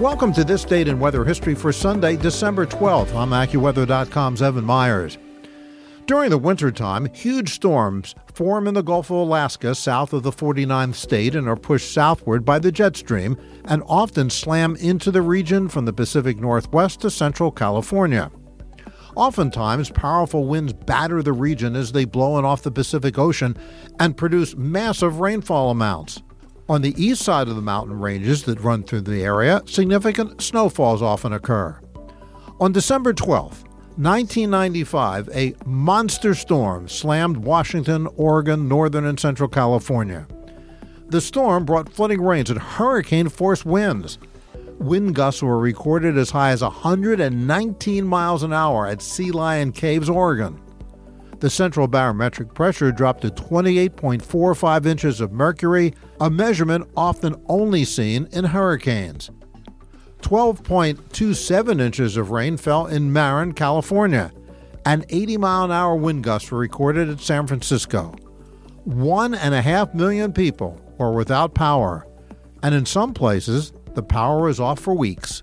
Welcome to this date in weather history for Sunday, December 12th. I'm AccuWeather.com's Evan Myers. During the wintertime, huge storms form in the Gulf of Alaska south of the 49th state and are pushed southward by the jet stream and often slam into the region from the Pacific Northwest to central California. Oftentimes, powerful winds batter the region as they blow in off the Pacific Ocean and produce massive rainfall amounts. On the east side of the mountain ranges that run through the area, significant snowfalls often occur. On December 12, 1995, a monster storm slammed Washington, Oregon, northern and central California. The storm brought flooding rains and hurricane force winds. Wind gusts were recorded as high as 119 miles an hour at Sea Lion Caves, Oregon. The central barometric pressure dropped to 28.45 inches of mercury, a measurement often only seen in hurricanes. 12.27 inches of rain fell in Marin, California, and 80 mile an hour wind gusts were recorded at San Francisco. One and a half million people were without power, and in some places, the power was off for weeks.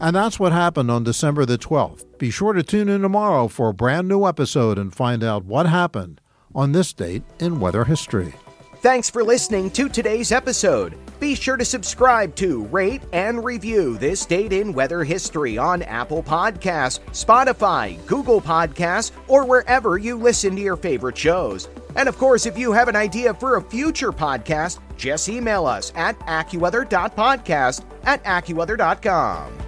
And that's what happened on December the 12th. Be sure to tune in tomorrow for a brand new episode and find out what happened on this date in weather history. Thanks for listening to today's episode. Be sure to subscribe to, rate, and review this date in weather history on Apple Podcasts, Spotify, Google Podcasts, or wherever you listen to your favorite shows. And of course, if you have an idea for a future podcast, just email us at AccuWeather.podcast at AccuWeather.com.